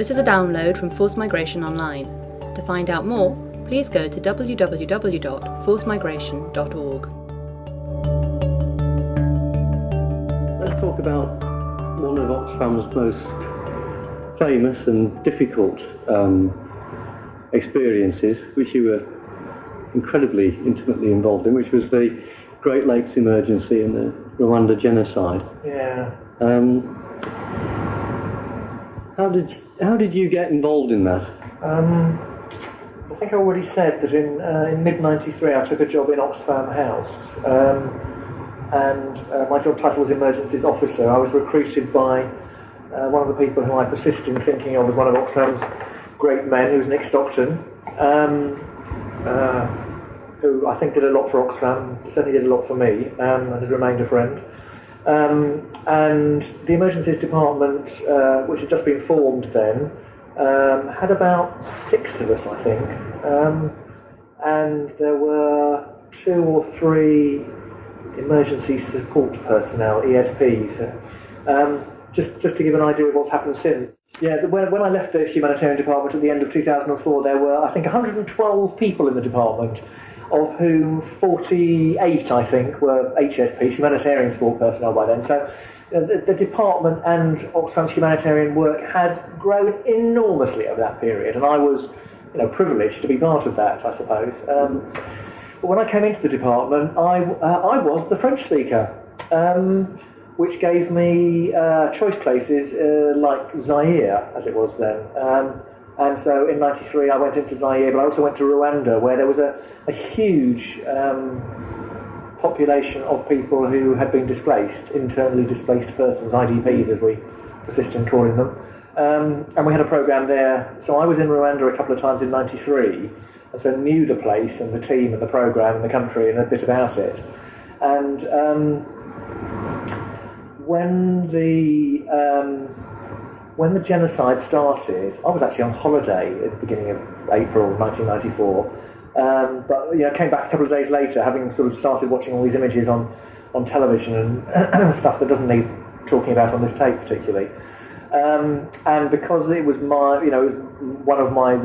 This is a download from Forced Migration Online. To find out more, please go to www.forcedmigration.org. Let's talk about one of Oxfam's most famous and difficult um, experiences, which you were incredibly intimately involved in, which was the Great Lakes emergency and the Rwanda genocide. Yeah. Um, how did how did you get involved in that? Um, I think I already said that in, uh, in mid 93 I took a job in Oxfam House. Um, and uh, my job title was Emergencies Officer. I was recruited by uh, one of the people who I persist in thinking of as one of Oxfam's great men, who's Nick Stockton, um, uh, who I think did a lot for Oxfam, certainly did a lot for me, um, and has remained a friend. Um, and the emergencies department, uh, which had just been formed then, um, had about six of us, I think. Um, and there were two or three emergency support personnel, ESPs. Um, just, just to give an idea of what's happened since. Yeah, when, when I left the humanitarian department at the end of 2004, there were, I think, 112 people in the department, of whom 48, I think, were HSPs, humanitarian support personnel by then. So uh, the, the, department and Oxfam's humanitarian work had grown enormously over that period, and I was, you know, privileged to be part of that, I suppose. Um, but when I came into the department, I, uh, I was the French speaker. Um, which gave me uh, choice places uh, like Zaire, as it was then. Um, and so in 93 I went into Zaire, but I also went to Rwanda, where there was a, a huge um, population of people who had been displaced, internally displaced persons, IDPs as we persist in calling them. Um, and we had a program there. So I was in Rwanda a couple of times in 93, and so knew the place and the team and the program and the country and a bit about it. And um, when the um, when the genocide started, I was actually on holiday at the beginning of April 1994. Um, but you know, came back a couple of days later, having sort of started watching all these images on on television and stuff that doesn't need talking about on this tape particularly. Um, and because it was my, you know, one of my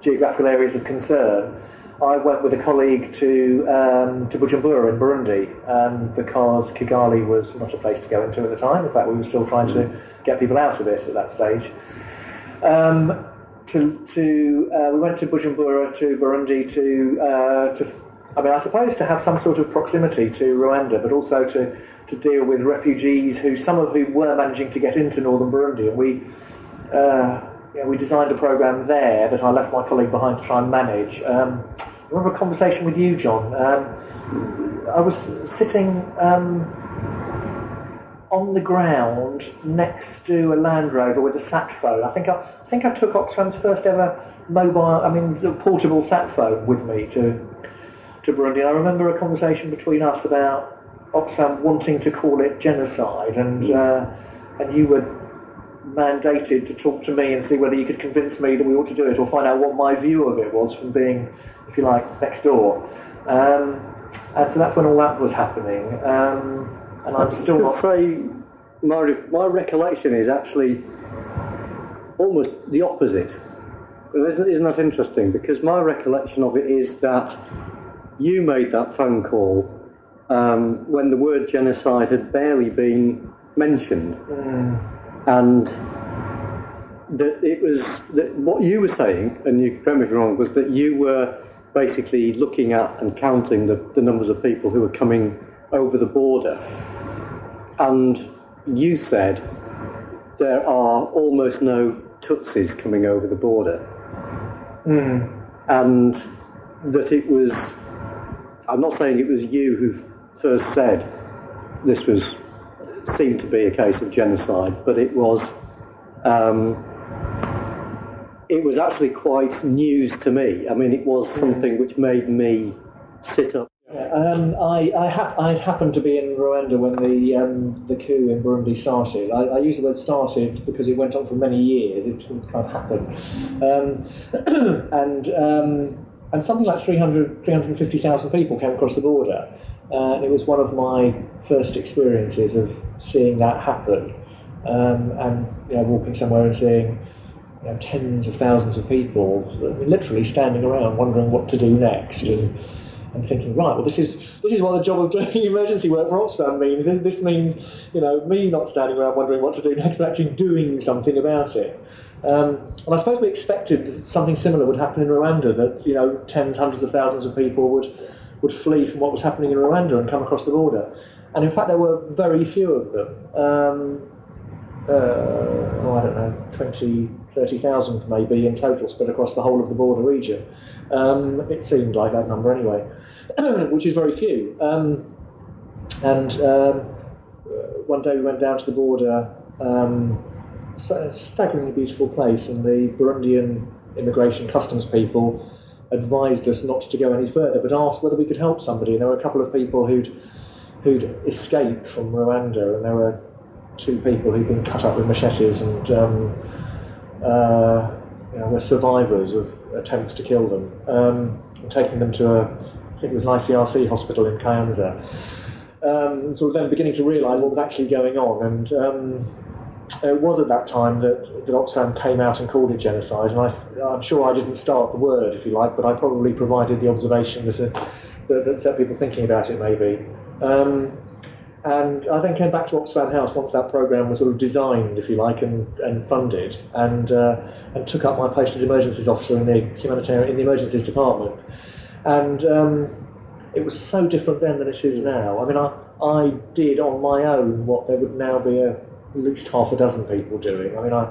geographical areas of concern, I went with a colleague to um, to Bujumbura in Burundi um, because Kigali was not a place to go into at the time. In fact, we were still trying to get people out of it at that stage. Um, to to uh, we went to Bujumbura to Burundi to uh, to I mean I suppose to have some sort of proximity to Rwanda, but also to to deal with refugees who some of whom were managing to get into northern Burundi, and we. Uh, know, we designed a program there that I left my colleague behind to try and manage. Um, I remember a conversation with you, John. Um, I was sitting um, on the ground next to a Land Rover with a sat phone. I think I, I think I took Oxfam's first ever mobile, I mean, portable sat phone with me to to Burundi. I remember a conversation between us about Oxfam wanting to call it genocide, and uh, and you were mandated to talk to me and see whether you could convince me that we ought to do it or find out what my view of it was from being, if you like, next door. Um, and so that's when all that was happening. Um, and I'm I still not. say my, my recollection is actually almost the opposite. Isn't, isn't that interesting? Because my recollection of it is that you made that phone call um, when the word genocide had barely been mentioned. And that it was that what you were saying, and you can correct me if I'm wrong, was that you were basically looking at and counting the, the numbers of people who were coming over the border. And you said there are almost no Tutsis coming over the border. Hmm. And that it was, I'm not saying it was you who first said this was, seemed to be a case of genocide, but it was, um, it was actually quite news to me. I mean, it was something which made me sit up. Um, I, I ha- I'd happened to be in Rwanda when the um, the coup in Burundi started. I, I use the word started because it went on for many years. It kind of happened, um, and um, and something like 300, 350,000 people came across the border. Uh, it was one of my first experiences of seeing that happen. Um, and you know, walking somewhere and seeing you know, tens of thousands of people literally standing around wondering what to do next. And, and thinking, right, well, this is this is what the job of doing emergency work for Oxfam means. This, this means, you know, me not standing around wondering what to do next, but actually doing something about it. Um, and I suppose we expected something similar would happen in Rwanda, that you know, tens, hundreds of thousands of people would would flee from what was happening in Rwanda and come across the border. And in fact, there were very few of them. Um, uh, oh, I don't know, 20, 30,000 maybe in total spread across the whole of the border region. Um, it seemed like that number anyway, which is very few. Um, and um, one day we went down to the border, um, a staggeringly beautiful place, and the Burundian immigration customs people advised us not to go any further, but asked whether we could help somebody. And there were a couple of people who'd who'd escaped from Rwanda, and there were two people who'd been cut up with machetes and um, uh, you know, were survivors of attempts to kill them, um, taking them to a, I think it was an ICRC hospital in Kayanza. Um, sort of then beginning to realise what was actually going on, and um, it was at that time that, that Oxfam came out and called it genocide, and I, am sure I didn't start the word, if you like, but I probably provided the observation that, uh, that, that, set people thinking about it, maybe. Um, and I then came back to Oxfam House once that programme was sort of designed, if you like, and, and funded, and uh, and took up my post as emergencies officer in the humanitarian in the emergencies department. And um, it was so different then than it is now. I mean, I I did on my own what there would now be a, at least half a dozen people doing. I mean, I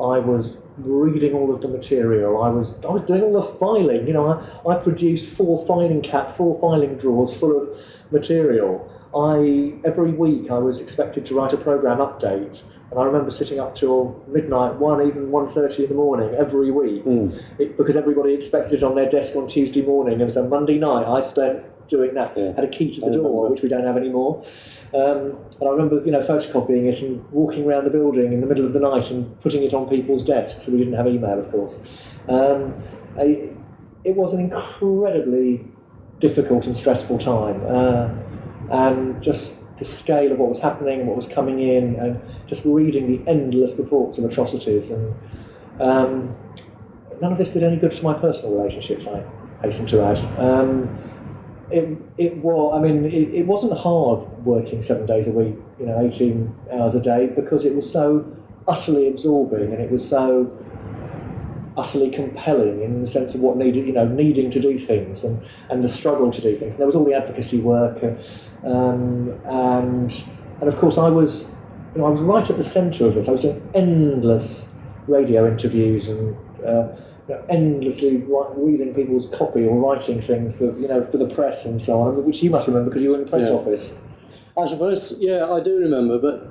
I was reading all of the material. I was I was doing all the filing. You know, I, I produced four filing cap, four filing drawers full of material. I every week I was expected to write a program update, and I remember sitting up till midnight, one even one thirty in the morning every week, mm. it, because everybody expected it on their desk on Tuesday morning. And so Monday night I spent doing that. Yeah. Had a key to the door, which we don't have anymore. Um, and I remember, you know, photocopying it and walking around the building in the middle of the night and putting it on people's desks. So we didn't have email, of course. Um, I, it was an incredibly difficult and stressful time. Uh, and just the scale of what was happening and what was coming in, and just reading the endless reports of atrocities. And um, none of this did any good to my personal relationships, I hasten to add. Um, it, it was, I mean, it, it wasn't hard working seven days a week, you know, 18 hours a day, because it was so utterly absorbing and it was so utterly compelling in the sense of what needed, you know, needing to do things and, and the struggle to do things. And there was all the advocacy work, and, um, and and of course I was, you know, I was right at the centre of it. I was doing endless radio interviews and uh, know, endlessly reading people's copy or writing things for you know for the press and so on, which you must remember because you were in the press yeah. office. I suppose, yeah, I do remember, but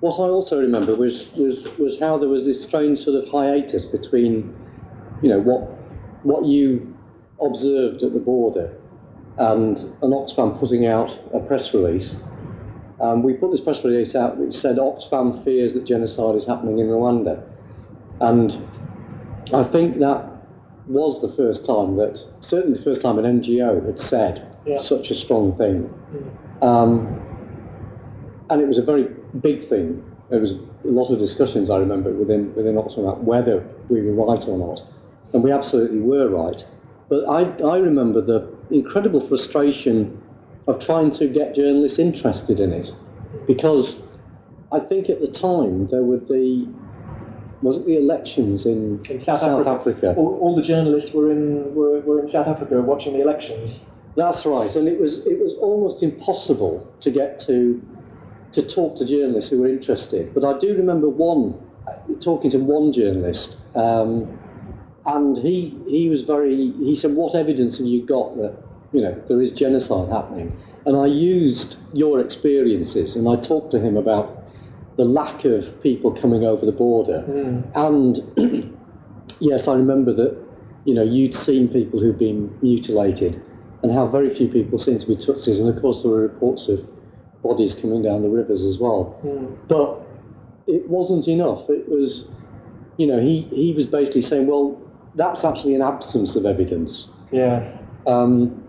what I also remember was, was, was how there was this strange sort of hiatus between, you know, what, what you observed at the border and an Oxfam putting out a press release. Um, we put this press release out which said Oxfam fears that genocide is happening in Rwanda. And I think that was the first time that, certainly the first time an NGO had said yeah. such a strong thing. Mm. Um, and it was a very big thing. There was a lot of discussions, I remember, within, within Oxfam about whether we were right or not. And we absolutely were right. But I, I remember the incredible frustration of trying to get journalists interested in it. Because I think at the time there were the was it the elections in, in South, South Africa? Africa? All, all, the journalists were in were, were in South Africa watching the elections. That's right, and it was it was almost impossible to get to to talk to journalists who were interested. But I do remember one talking to one journalist, um, and he he was very. He said, "What evidence have you got that you know there is genocide happening?" And I used your experiences, and I talked to him about the lack of people coming over the border, mm. and yes, I remember that. You know, you'd seen people who'd been mutilated, and how very few people seemed to be Tutsis, and of course there were reports of bodies coming down the rivers as well. Mm. But it wasn't enough. It was, you know, he, he was basically saying, well, that's actually an absence of evidence. Yes. Um,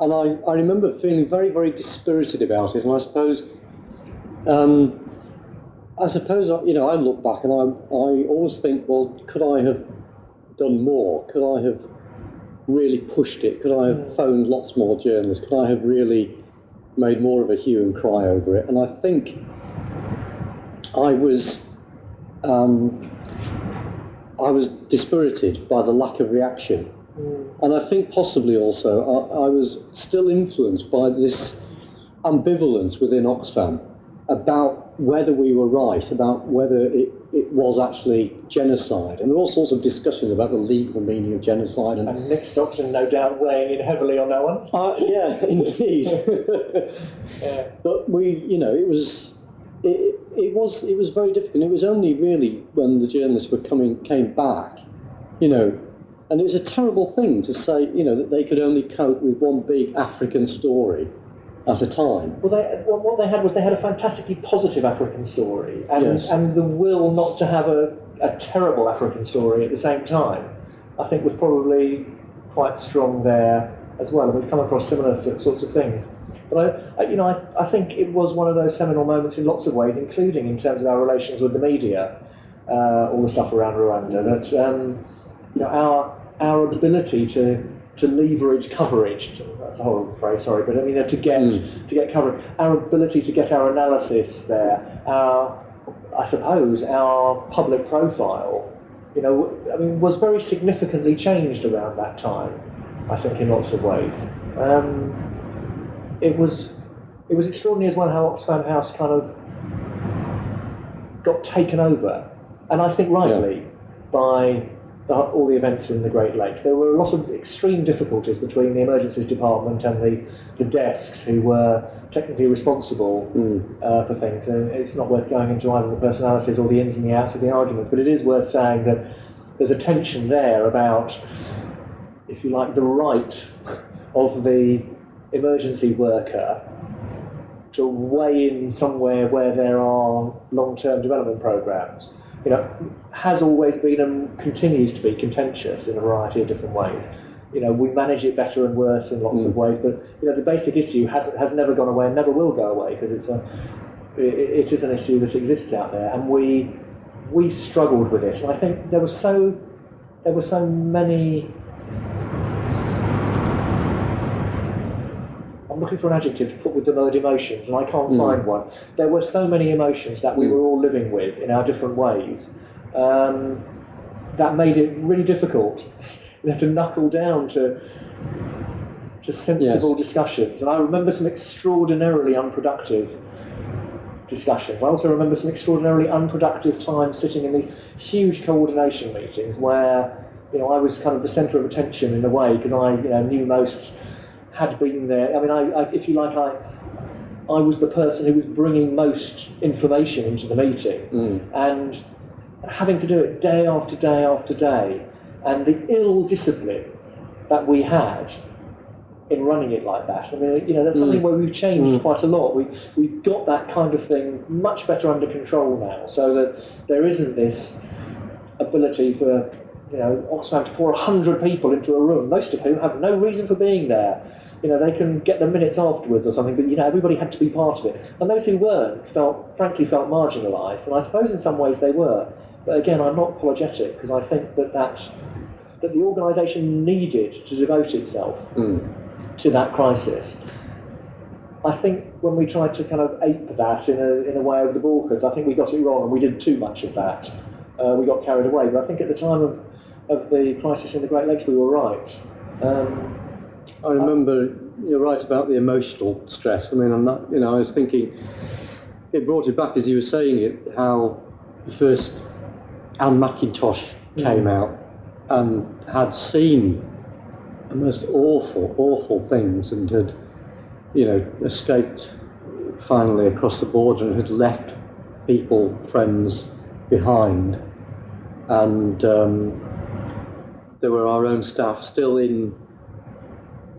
and I, I remember feeling very, very dispirited about it. And I suppose, um, I suppose, you know, I look back and I, I always think, well, could I have done more? Could I have really pushed it? Could I have mm. phoned lots more journalists? Could I have really made more of a hue and cry over it? And I think I was, um, I was dispirited by the lack of reaction and I think possibly also I, I, was still influenced by this ambivalence within Oxfam about whether we were right, about whether it, it was actually genocide. And there were all sorts of discussions about the legal meaning of genocide. And, and Nick Stockton, no doubt, weighing in heavily on that one. Uh, yeah, indeed. yeah. But we, you know, it was. It, it was it was very difficult. It was only really when the journalists were coming came back, you know, and it was a terrible thing to say, you know, that they could only cope with one big African story at a time. Well, they, what they had was they had a fantastically positive African story and, yes. and the will not to have a, a terrible African story at the same time, I think was probably quite strong there as well. And we've come across similar sorts of things. But I, I you know, I, I, think it was one of those seminal moments in lots of ways, including in terms of our relations with the media, uh, all the stuff around Rwanda. That um, you know, our our ability to to leverage coverage. That's a horrible phrase, sorry, but I mean to get mm. to get coverage. Our ability to get our analysis there. Our, I suppose, our public profile. You know, I mean, was very significantly changed around that time. I think in lots of ways. Um, it was it was extraordinary as well how Oxfam House kind of got taken over, and I think rightly yeah. by the, all the events in the Great Lakes. There were a lot of extreme difficulties between the emergencies department and the, the desks who were technically responsible mm. uh, for things. And it's not worth going into either the personalities or the ins and the outs of the arguments, but it is worth saying that there's a tension there about, if you like, the right of the emergency worker to weigh in somewhere where there are long-term development programs you know, has always been and continues to be contentious in a variety of different ways. You know, we manage it better and worse in lots mm. of ways, but you know, the basic issue has has never gone away and never will go away because it's a it, it is an issue that exists out there, and we we struggled with it. And I think there were so there were so many I'm looking for an adjective to put with the word emotions, and I can't mm. find one. There were so many emotions that we mm. were all living with in our different ways um, that made it really difficult you know, to knuckle down to to sensible yes. discussions. And I remember some extraordinarily unproductive discussions. I also remember some extraordinarily unproductive times sitting in these huge coordination meetings where you know I was kind of the centre of attention in a way because I you know knew most had been there. I mean, I, I, if you like, I, I was the person who was bringing most information into the meeting, mm. and having to do it day after day after day, and the ill discipline that we had in running it like that. I mean, you know, that's something mm. where we've changed mm. quite a lot. We, we've got that kind of thing much better under control now, so that there isn't this ability for you know Oxfam to pour a hundred people into a room, most of whom have no reason for being there you know, they can get the minutes afterwards or something, but you know, everybody had to be part of it. And those who weren't felt, frankly, felt marginalised, and I suppose in some ways they were. But again, I'm not apologetic because I think that that, that the organisation needed to devote itself mm. to that crisis. I think when we tried to kind of ape that in a, in a way over the Balkans, I think we got it wrong and we did too much of that. Uh, we got carried away. But I think at the time of, of the crisis in the Great Lakes, we were right. Um, I remember you're right about the emotional stress. I mean, I'm not, you know, I was thinking, it brought it back as you were saying it, how first Anne Mackintosh came mm. out and had seen the most awful, awful things and had, you know, escaped finally across the border and had left people, friends behind. And um, there were our own staff still in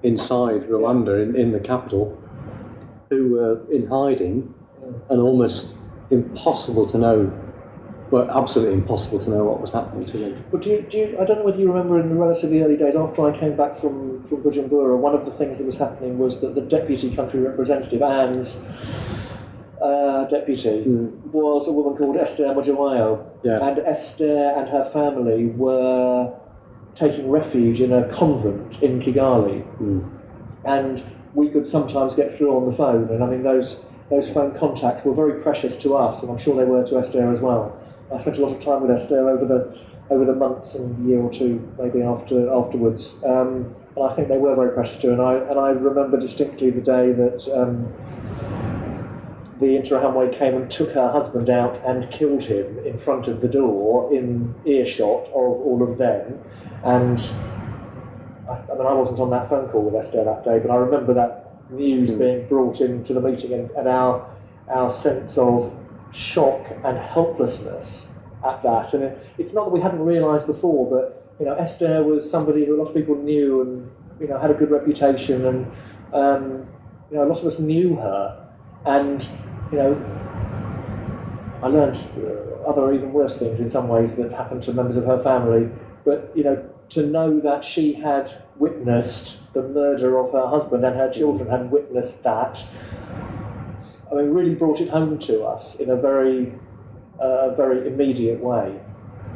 inside Rwanda, in, in the capital, who were in hiding and almost impossible to know but absolutely impossible to know what was happening to them. But do you, do you, I don't know whether you remember in the relatively early days after I came back from, from Bujumbura, one of the things that was happening was that the deputy country representative, Anne's uh, deputy, Mm. was a woman called Esther Mujawayo. Yeah. And Esther and her family were taking refuge in a convent in Kigali. Mm. and we could sometimes get through on the phone. And I mean, those those phone contacts were very precious to us, and I'm sure they were to Esther as well. I spent a lot of time with Esther over the over the months and year or two, maybe after afterwards. Um, and I think they were very precious to her. And I and I remember distinctly the day that. Um, the Interahamwe came and took her husband out and killed him in front of the door in earshot of all of them. And I, I mean, I wasn't on that phone call with Esther that day, but I remember that news being brought into the meeting and, and our our sense of shock and helplessness at that. And it, it's not that we hadn't realised before, but you know, Esther was somebody who a lot of people knew and you know had a good reputation, and um, you know, a lot of us knew her, and you know, I learned uh, other even worse things in some ways that happened to members of her family. But you know, to know that she had witnessed the murder of her husband and her children had witnessed that, I mean, really brought it home to us in a very, uh, very immediate way.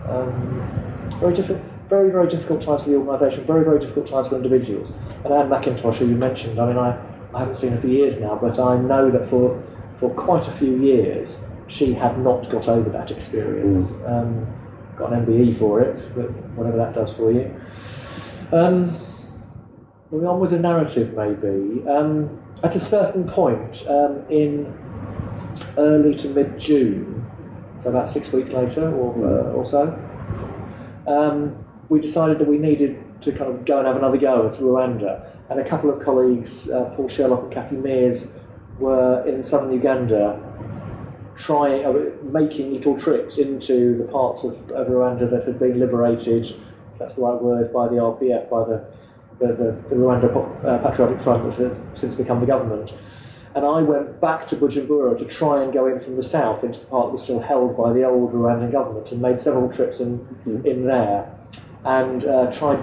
Um, very difficult, very very difficult times for the organisation. Very very difficult times for individuals. And Anne Mackintosh, who you mentioned, I mean, I, I haven't seen her for years now, but I know that for for quite a few years she had not got over that experience. Um, got an MBE for it, but whatever that does for you. Um, moving on with the narrative, maybe. Um, at a certain point um, in early to mid June, so about six weeks later or, uh, or so, um, we decided that we needed to kind of go and have another go at Rwanda. And a couple of colleagues, uh, Paul Sherlock and Kathy Mears, were in southern Uganda trying, uh, making little trips into the parts of, of Rwanda that had been liberated, if that's the right word, by the RPF, by the, the, the, the Rwanda uh, Patriotic Front, which has since become the government. And I went back to Bujumbura to try and go in from the south into the part that was still held by the old Rwandan government and made several trips in, in there and uh, tried,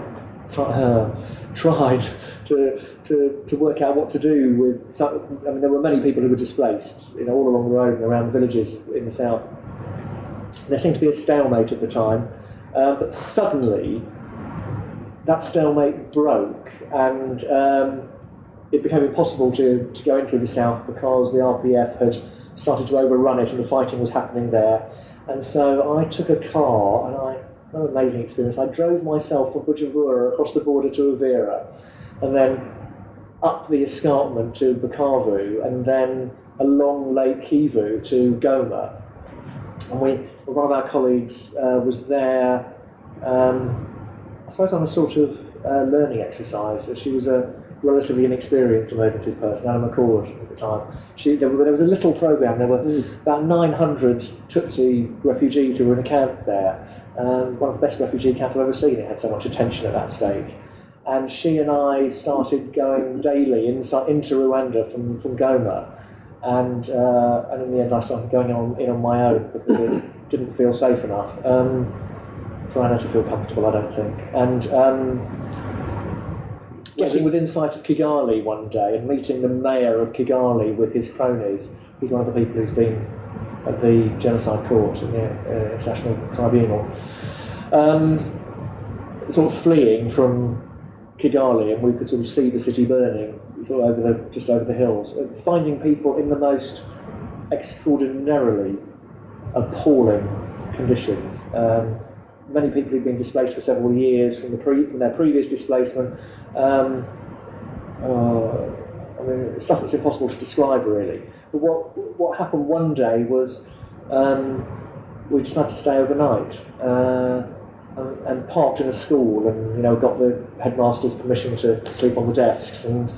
uh, tried to, to, to work out what to do with. Some, I mean, there were many people who were displaced, you know, all along the road and around the villages in the south. There seemed to be a stalemate at the time, uh, but suddenly that stalemate broke and um, it became impossible to, to go into the south because the RPF had started to overrun it and the fighting was happening there. And so I took a car and I, an amazing experience. I drove myself from Bujumbura across the border to Uvira and then up the escarpment to Bukavu and then along Lake Kivu to Goma. And we, one of our colleagues uh, was there, um, I suppose, on a sort of uh, learning exercise. She was a relatively inexperienced emergencies person, Anna McCord at the time. She, there, there was a little program. There were about 900 Tutsi refugees who were in a camp there. Um, one of the best refugee camps I've ever seen. It had so much attention at that stage. And she and I started going daily into Rwanda from, from Goma. And, uh, and in the end, I started going on, in on my own because it didn't feel safe enough. Um, for Anna to feel comfortable, I don't think. And um, getting within sight of Kigali one day and meeting the mayor of Kigali with his cronies. He's one of the people who's been at the genocide court in the uh, International Tribunal. Um, sort of fleeing from Kigali, and we could sort of see the city burning, sort of over the just over the hills. Uh, Finding people in the most extraordinarily appalling conditions. Um, many people who've been displaced for several years from the pre- from their previous displacement. Um, uh, I mean, stuff that's impossible to describe really. But what what happened one day was um, we decided to stay overnight. Uh, and, and parked in a school, and you know got the headmaster's permission to sleep on the desks, and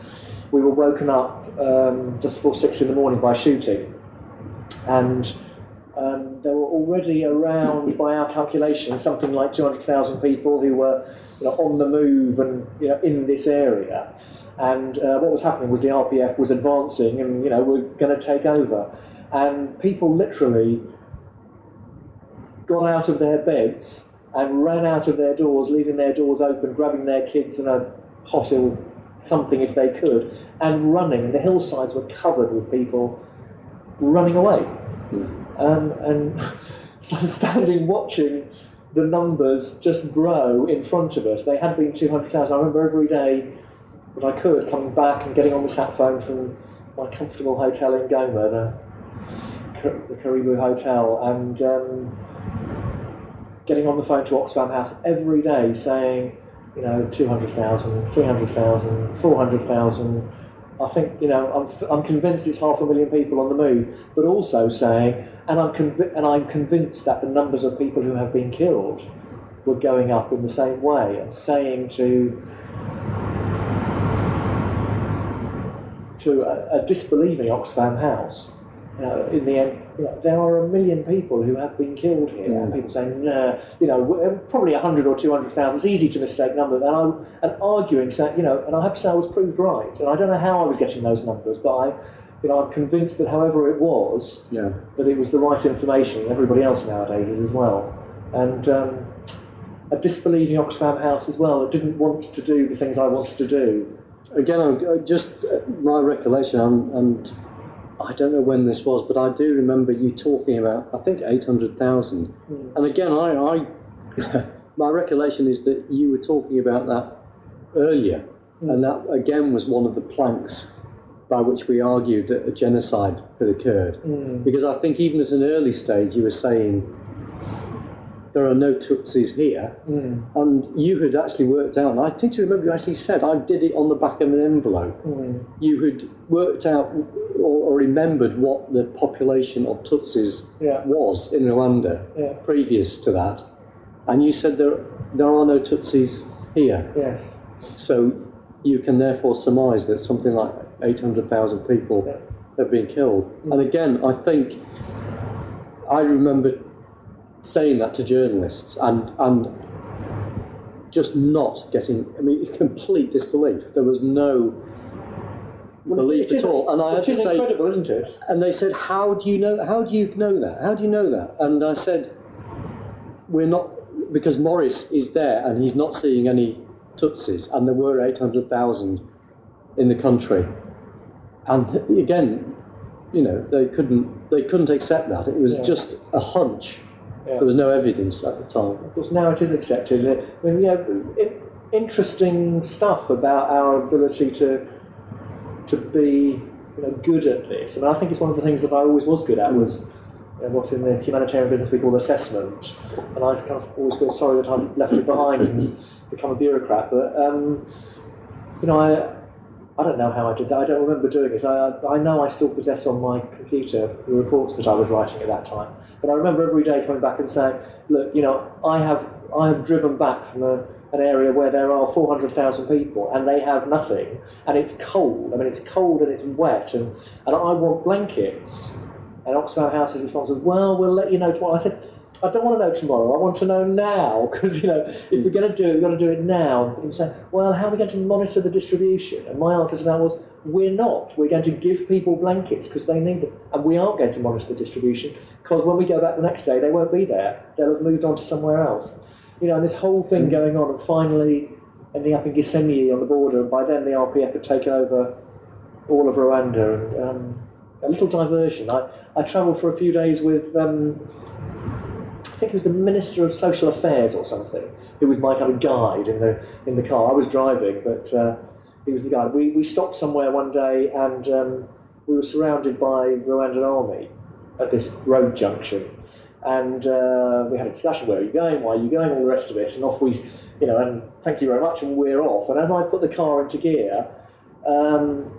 we were woken up um, just before six in the morning by shooting, and um, there were already around, by our calculations, something like 200,000 people who were you know, on the move and you know, in this area. And uh, what was happening was the RPF was advancing, and you know we're going to take over, and people literally got out of their beds and ran out of their doors, leaving their doors open, grabbing their kids and a hot ill something if they could, and running. And the hillsides were covered with people running away. Um, and so I'm standing watching the numbers just grow in front of us. They had been 200,000. I remember every day that I could coming back and getting on the sat phone from my comfortable hotel in Goma, the, the Karibu Hotel, and um, getting on the phone to Oxfam House every day saying, you know, 200,000, 300,000, 400,000. I think, you know, I'm, I'm convinced it's half a million people on the move, but also saying, and I'm, convi- and I'm convinced that the numbers of people who have been killed were going up in the same way, and saying to to a, a disbelieving Oxfam House, you know, in the end, you know, there are a million people who have been killed here, Yeah. and people saying, no, you know, probably 100 or 200,000, it's easy to mistake numbers, and, I, and arguing, saying, you know, and I have to say I was proved right, and I don't know how I was getting those numbers, but I, you know, I'm convinced that however it was, Yeah. that it was the right information, everybody else nowadays is as well. And um, a disbelieving Oxfam House as well that didn't want to do the things I wanted to do. Again, I'm, uh, just uh, my recollection, um, and I don't know when this was, but I do remember you talking about, I think, 800,000. Hmm. And again, I, I my recollection is that you were talking about that earlier, hmm. and that again was one of the planks by which we argued that a genocide had occurred. Hmm. Because I think even at an early stage, you were saying there are no Tutsis here, hmm. and you had actually worked out, and I think to remember you actually said, I did it on the back of an envelope. Hmm. You had worked out or, or remembered what the population of Tutsis Yeah. was in Rwanda Yeah. previous to that, and you said there, there are no Tutsis here. Yes. So you can therefore surmise that something like 800,000 people Yeah. have been killed. And hmm. again, I think I remember saying that to journalists and, and just not getting, I mean, complete disbelief. There was no belief at all. And I had to say, incredible, isn't it? and they said, "How do you know? How do you know that? How do you know that?" And I said, "We're not because Maurice is there and he's not seeing any Tutsis, and there were eight hundred thousand in the country, and again, you know, they couldn't they couldn't accept that. It was Yeah. just a hunch. There was no evidence at the time. Of course, now it is accepted. I mean, you know, i interesting stuff about our ability to to be you know, good at this. And I think it's one of the things that I always was good at was you know, what in the humanitarian business we call assessment. And I kind of always feel sorry that I've left it behind and become a bureaucrat. But um, you know, I. I don't know how I did that. I don't remember doing it. I, I know I still possess on my computer the reports that I was writing at that time. But I remember every day coming back and saying, "Look, you know, I have I have driven back from a, an area where there are 400,000 people and they have nothing, and it's cold. I mean, it's cold and it's wet, and, and I want blankets." And Oxfam House's response was, "Well, we'll let you know tomorrow." I said. I don't want to know tomorrow. I want to know now because you know if we're going to do it, we've got to do it now. And people say, "Well, how are we going to monitor the distribution?" And my answer to that was, "We're not. We're going to give people blankets because they need them, and we aren't going to monitor the distribution because when we go back the next day, they won't be there. They'll have moved on to somewhere else." You know, and this whole thing going on, and finally ending up in Gisenyi on the border, and by then the RPF had taken over all of Rwanda. And um, a little diversion. I I travelled for a few days with. Um, think it was the Minister of Social Affairs or something, who was my kind of guide in the in the car. I was driving, but uh, he was the guide. We, we stopped somewhere one day and um, we were surrounded by Rwandan army at this road junction. And uh, we had a discussion, where are you going, why are you going, all the rest of it. And off we, you know, and thank you very much, and we're off. And as I put the car into gear, um,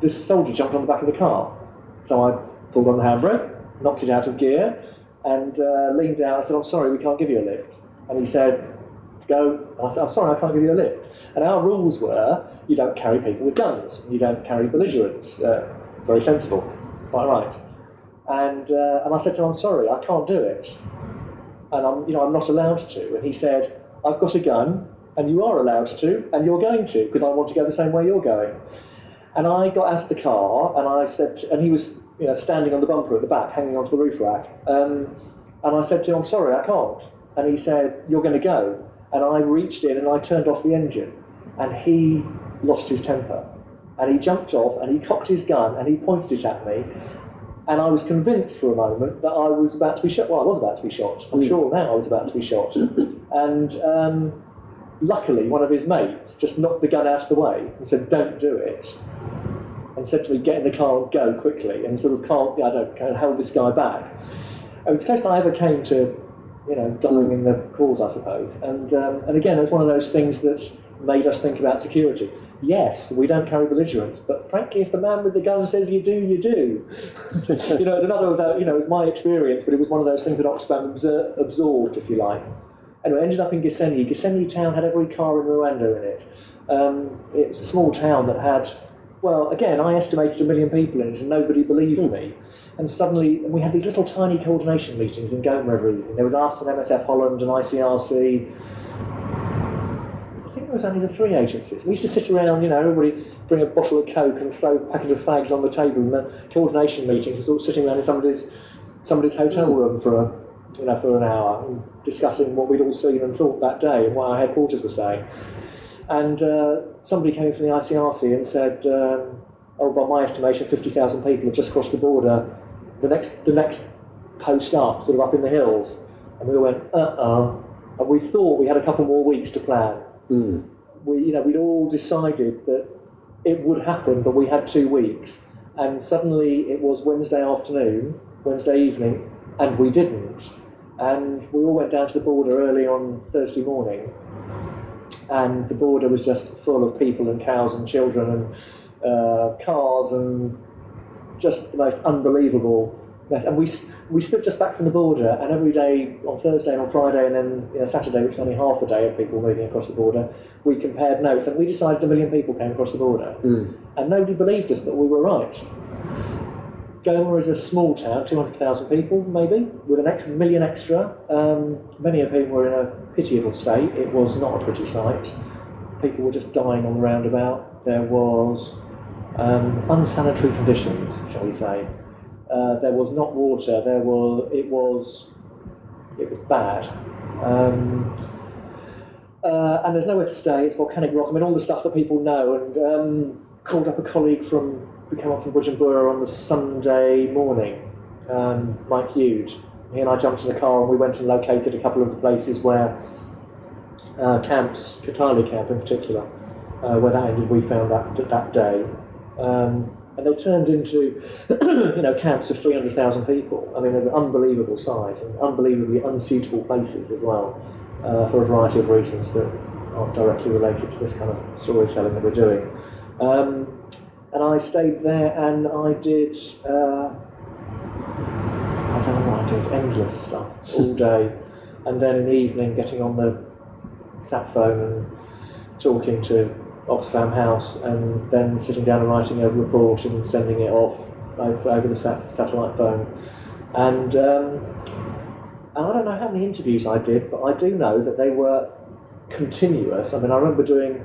this soldier jumped on the back of the car. So I pulled on the handbrake, knocked it out of gear, and uh, leaned down. I said, I'm sorry, we can't give you a lift. And he said, Go. I said, I'm sorry, I can't give you a lift. And our rules were you don't carry people with guns, you don't carry belligerents. Uh, very sensible, quite right. And, uh, and I said to him, I'm sorry, I can't do it. And I'm, you know, I'm not allowed to. And he said, I've got a gun, and you are allowed to, and you're going to, because I want to go the same way you're going. And I got out of the car and I said, and he was, you know, standing on the bumper at the back, hanging onto the roof rack. Um, And I said to him, I'm sorry, I can't. And he said, You're going to go. And I reached in and I turned off the engine. And he lost his temper. And he jumped off and he cocked his gun and he pointed it at me. And I was convinced for a moment that I was about to be shot. Well, I was about to be shot. I'm sure now I was about to be shot. And um, luckily, one of his mates just knocked the gun out of the way and said, Don't do it. And said to me, Get in the car and go quickly. And sort of can't, I don't, kind of held this guy back. It was the closest I ever came to, you know, dying in the cause, I suppose. And, um, and again, it was one of those things that made us think about security. Yes, we don't carry belligerents, but frankly, if the man with the gun says you do, you do. you know, it's another, of the- you know, it's my experience, but it was one of those things that Oxfam absor- absorbed, if you like. Anyway, ended up in Gisenyi. Gisenyi town had every car in Rwanda in it. Um, it was a small town that had, well, again, I estimated a million people in it, and nobody believed hmm. me. And suddenly, we had these little tiny coordination meetings in Goma every evening. There was us and MSF Holland and ICRC. I think there was only the three agencies. We used to sit around, you know, everybody bring a bottle of Coke and throw a packet of fags on the table, and the coordination meetings, sort of sitting around in somebody's somebody's hotel hmm. room for a, you know, for an hour, and discussing what we'd all seen and thought that day and what our headquarters were saying. And uh, somebody came from the ICRC and said, um, "Oh, by my estimation, 50,000 people have just crossed the border. The next, the next post up, sort of up in the hills." And we all went, "Uh-uh." And we thought we had a couple more weeks to plan. We, you know, we'd all decided that it would happen, but we had two weeks. And suddenly it was Wednesday afternoon, Wednesday evening, and we didn't. And we all went down to the border early on Thursday morning, and the border was just full of people and cows and children and uh, cars and just the most unbelievable. mess. And we we stood just back from the border, and every day on Thursday and on Friday, and then you know, Saturday, which is only half a day of people moving across the border, we compared notes, and we decided a million people came across the border, and nobody believed us, but we were right. Goma is a small town, 200,000 people maybe, with an extra million extra, um, many of whom were in a pitiable state. It was not a pretty sight. People were just dying on the roundabout. There was um, unsanitary conditions, shall we say. Uh, there was not water. There was it was it was bad. Um, uh, and there's nowhere to stay. It's volcanic rock. I mean, all the stuff that people know. And um, called up a colleague from who came up from Bujumbura on the Sunday morning, um, Mike Hughes. He and I jumped in the car and we went and located a couple of the places where uh, camps, Katale camp in particular, uh, where that ended. We found that that day. Um, and they turned into, you know, camps of 300,000 people. I mean, they're unbelievable size and unbelievably unsuitable places as well, uh, for a variety of reasons that aren't directly related to this kind of storytelling that we're doing. Um, and I stayed there and I did, uh, I don't know what I did, endless stuff all day. And then in the evening, getting on the sat phone and talking to Oxfam House, and then sitting down and writing a report and sending it off over, over the sat- satellite phone. And, um, and I don't know how many interviews I did, but I do know that they were continuous. I mean, I remember doing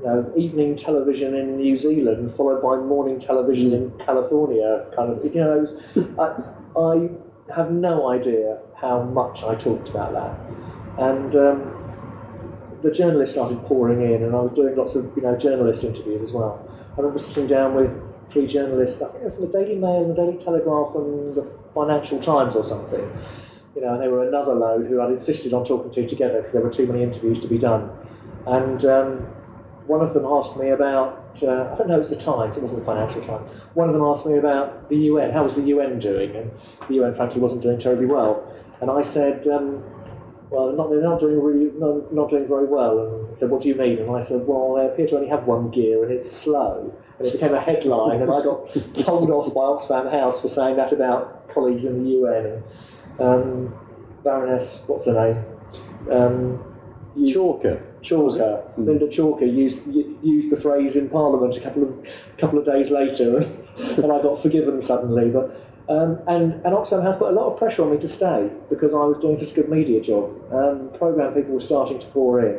you know, evening television in New Zealand, followed by morning television in California. Kind of, you know, was, I, I have no idea how much I talked about that, and um, the journalists started pouring in, and I was doing lots of you know journalist interviews as well. I remember sitting down with three journalists, I think from the Daily Mail, the Daily Telegraph, and the Financial Times or something. You know, and they were another load who I'd insisted on talking to together because there were too many interviews to be done. And um, one of them asked me about, uh, I don't know, it was the Times, it wasn't the Financial Times. One of them asked me about the UN, how was the UN doing? And the UN, frankly, wasn't doing terribly well. And I said, um, well, not, they're not doing really, not, doing very well. And he said, what do you mean? And I said, well, they appear to only have one gear and it's slow. And it became a headline, and I got told off by Oxfam House for saying that about colleagues in the UN. And, um, Baroness, what's her name? Um, Chalker. Chalker, Lynda Chalker used used the phrase in Parliament a couple of couple of days later, and I got forgiven suddenly. But um, and and Oxfam House put a lot of pressure on me to stay because I was doing such a good media job. Um, program people were starting to pour in,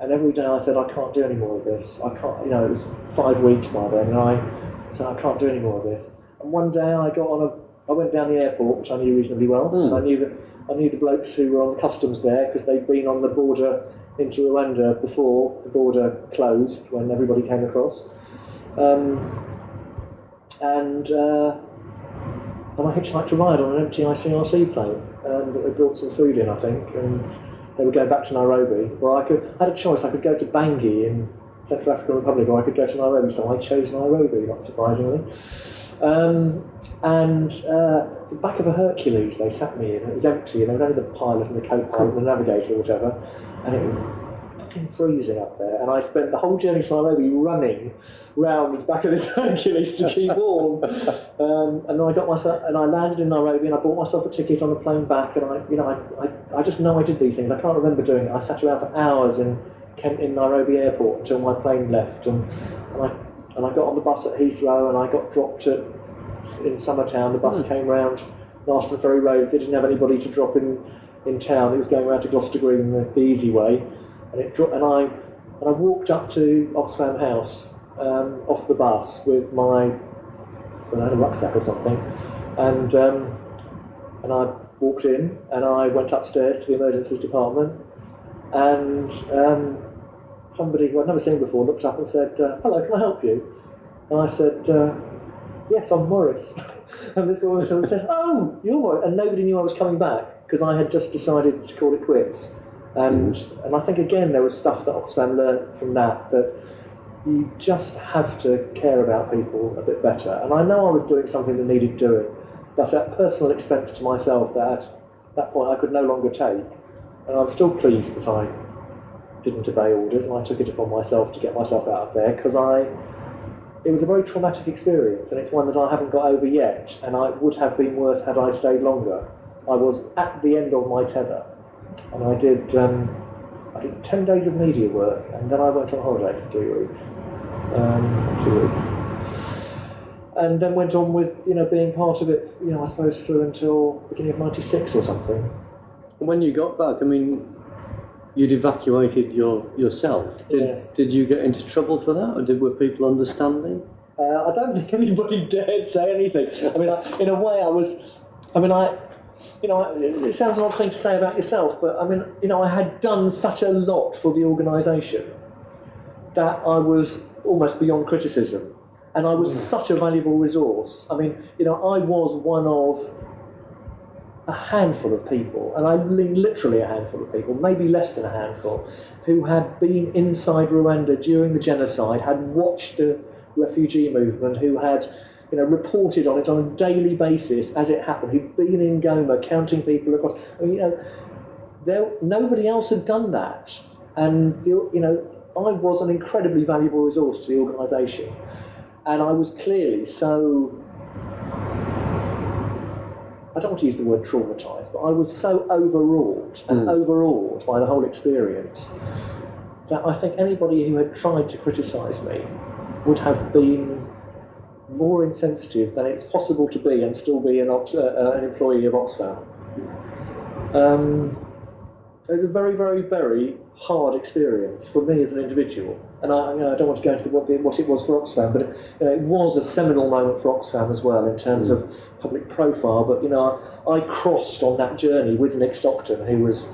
and every day I said I can't do any more of this. I can't. You know, it was five weeks by then, and I said I can't do any more of this. And one day I got on I went down the airport, which I knew reasonably well. Mm. I knew that I knew the blokes who were on customs there because they'd been on the border into Rwanda before the border closed when everybody came across. Um, and uh, and I hitchhiked a ride on an empty ICRC plane, and they brought some food in, I think, and they were going back to Nairobi. Well, I could I had a choice. I could go to Bangui in Central African Republic, or I could go to Nairobi. So I chose Nairobi, not surprisingly. Um, and uh, the back of a Hercules they sat me in. It was empty, and there was only the pilot and the co-pilot and the navigator or whatever, and it was fucking freezing up there. And I spent the whole journey to Nairobi running round the back of this Hercules to keep warm. Um, and then I got myself, and I landed in Nairobi, and I bought myself a ticket on the plane back. And I, you know, I, I, I just know I did these things. I can't remember doing it. I sat around for hours in Kent in Nairobi airport until my plane left, and, and I and I got on the bus at Heathrow, and I got dropped at in Summertown. The bus came round Marston Ferry Road. They didn't have anybody to drop in in town. It was going round to Gloucester Green the, the easy way, and it dro- and I and I walked up to Oxfam House um, off the bus with my I know, rucksack or something, and um, and I walked in and I went upstairs to the emergencies department, and um, somebody who I'd never seen before looked up and said, uh, "Hello, can I help you?" And I said, uh, "Yes, I'm Maurice." and this woman said, "Oh, you're Maurice," and nobody knew I was coming back because I had just decided to call it quits. And and I think again there was stuff that Oxfam learned from that that you just have to care about people a bit better. And I know I was doing something that needed doing, but at personal expense to myself that at that point I could no longer take. And I'm still pleased that I didn't obey orders and I took it upon myself to get myself out of there because I it was a very traumatic experience and it's one that I haven't got over yet and I would have been worse had I stayed longer. I was at the end of my tether and I did um, I did 10 days of media work and then I went on holiday for three weeks, um, two weeks. And then went on with, you know, being part of it, you know, I suppose through until beginning of 96 or something. When you got back, I mean, you'd evacuated your yourself. Did, Yes. did you get into trouble for that, or did were people understanding? Uh, I don't think anybody dared say anything. I mean, I, in a way, I was. I mean, I. You know, it sounds an odd thing to say about yourself, but I mean, you know, I had done such a lot for the organisation that I was almost beyond criticism, and I was such a valuable resource. I mean, you know, I was one of a handful of people, and I mean literally a handful of people, maybe less than a handful, who had been inside Rwanda during the genocide, had watched the refugee movement, who had you know, reported on it on a daily basis as it happened, who'd been in Goma counting people across. I mean, you know, there, nobody else had done that. And, you know, I was an incredibly valuable resource to the organisation. And I was clearly so I don't want to use the word traumatized, but I was so overwrought and overawed by the whole experience that I think anybody who had tried to criticize me would have been more insensitive than it's possible to be and still be an, Ox- uh, uh, an employee of Oxfam. Um, it was a very, very, very hard experience for me as an individual. And I, you know, I don't want to go into what, what it was for Oxfam, but it, you know, it was a seminal moment for Oxfam as well in terms mm. of public profile. But you know, I, I crossed on that journey with Nick Stockton, who was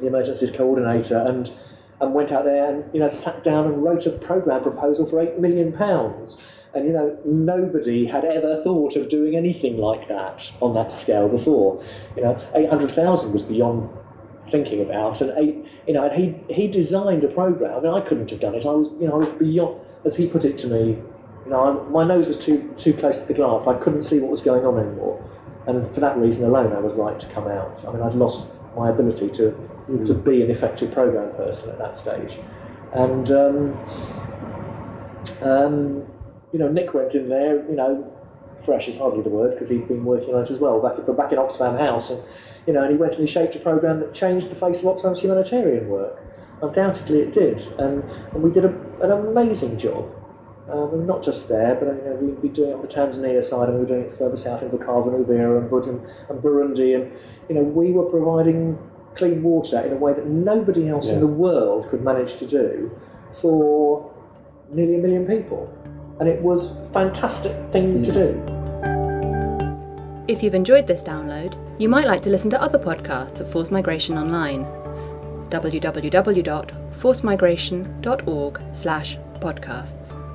the emergencies coordinator, and and went out there and you know sat down and wrote a program proposal for eight million pounds. And you know, nobody had ever thought of doing anything like that on that scale before. You know, eight hundred thousand was beyond thinking about, and you know, and he he designed a program. I mean, I couldn't have done it. I was, you know, I was beyond, as he put it to me. You know, I, my nose was too too close to the glass. I couldn't see what was going on anymore, and for that reason alone, I was right to come out. I mean, I'd lost my ability to to be an effective program person at that stage, and. Um, um, you know, Nick went in there, you know, fresh is hardly the word because he'd been working on it as well back at, back in Oxfam House, and you know, and he went and he shaped a program that changed the face of Oxfam's humanitarian work. Undoubtedly, it did, and, and we did a, an amazing job. Um, not just there, but you know, we'd be doing it on the Tanzania side, and we were doing it further south in Bukavu and Uvira and, Bud- and, and Burundi, and you know, we were providing clean water in a way that nobody else Yeah. in the world could manage to do for nearly a million people, and it was a fantastic thing to do. If you've enjoyed this download, you might like to listen to other podcasts of Forced Migration Online. www.forcedmigration.org/podcasts.